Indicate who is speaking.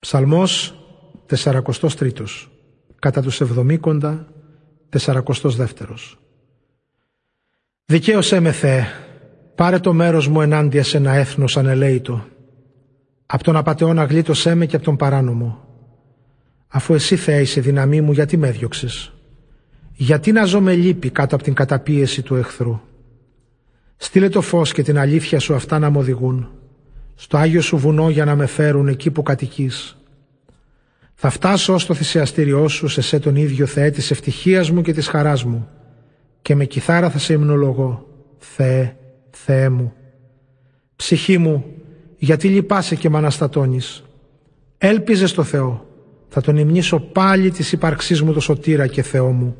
Speaker 1: Ψαλμός 43 κατά τους εβδομήκοντα 42 Δικαίωσέ με Θεέ, πάρε το μέρος μου ενάντια σε ένα έθνος ανελαίητο. Απ' τον απατεώνα γλίτωσέ με και απ' τον παράνομο. Αφού εσύ Θεέ είσαι δύναμή μου, γιατί με έδιωξες; Γιατί να ζω με λύπη κάτω από την καταπίεση του εχθρού; Στείλε το φως και την αλήθεια σου αυτά να μου οδηγούν. Στο Άγιο σου βουνό για να με φέρουν εκεί που κατοικείς. Θα φτάσω στο θυσιαστήριό σου σε σε τον ίδιο Θεέ της ευτυχίας μου και της χαράς μου και με κιθάρα θα σε υμνολογώ. Θεέ, Θεέ μου. Ψυχή μου, γιατί λυπάσαι και με αναστατώνεις; Έλπιζε στο Θεό. Θα τον υμνήσω πάλι της ύπαρξής μου το σωτήρα και Θεό μου.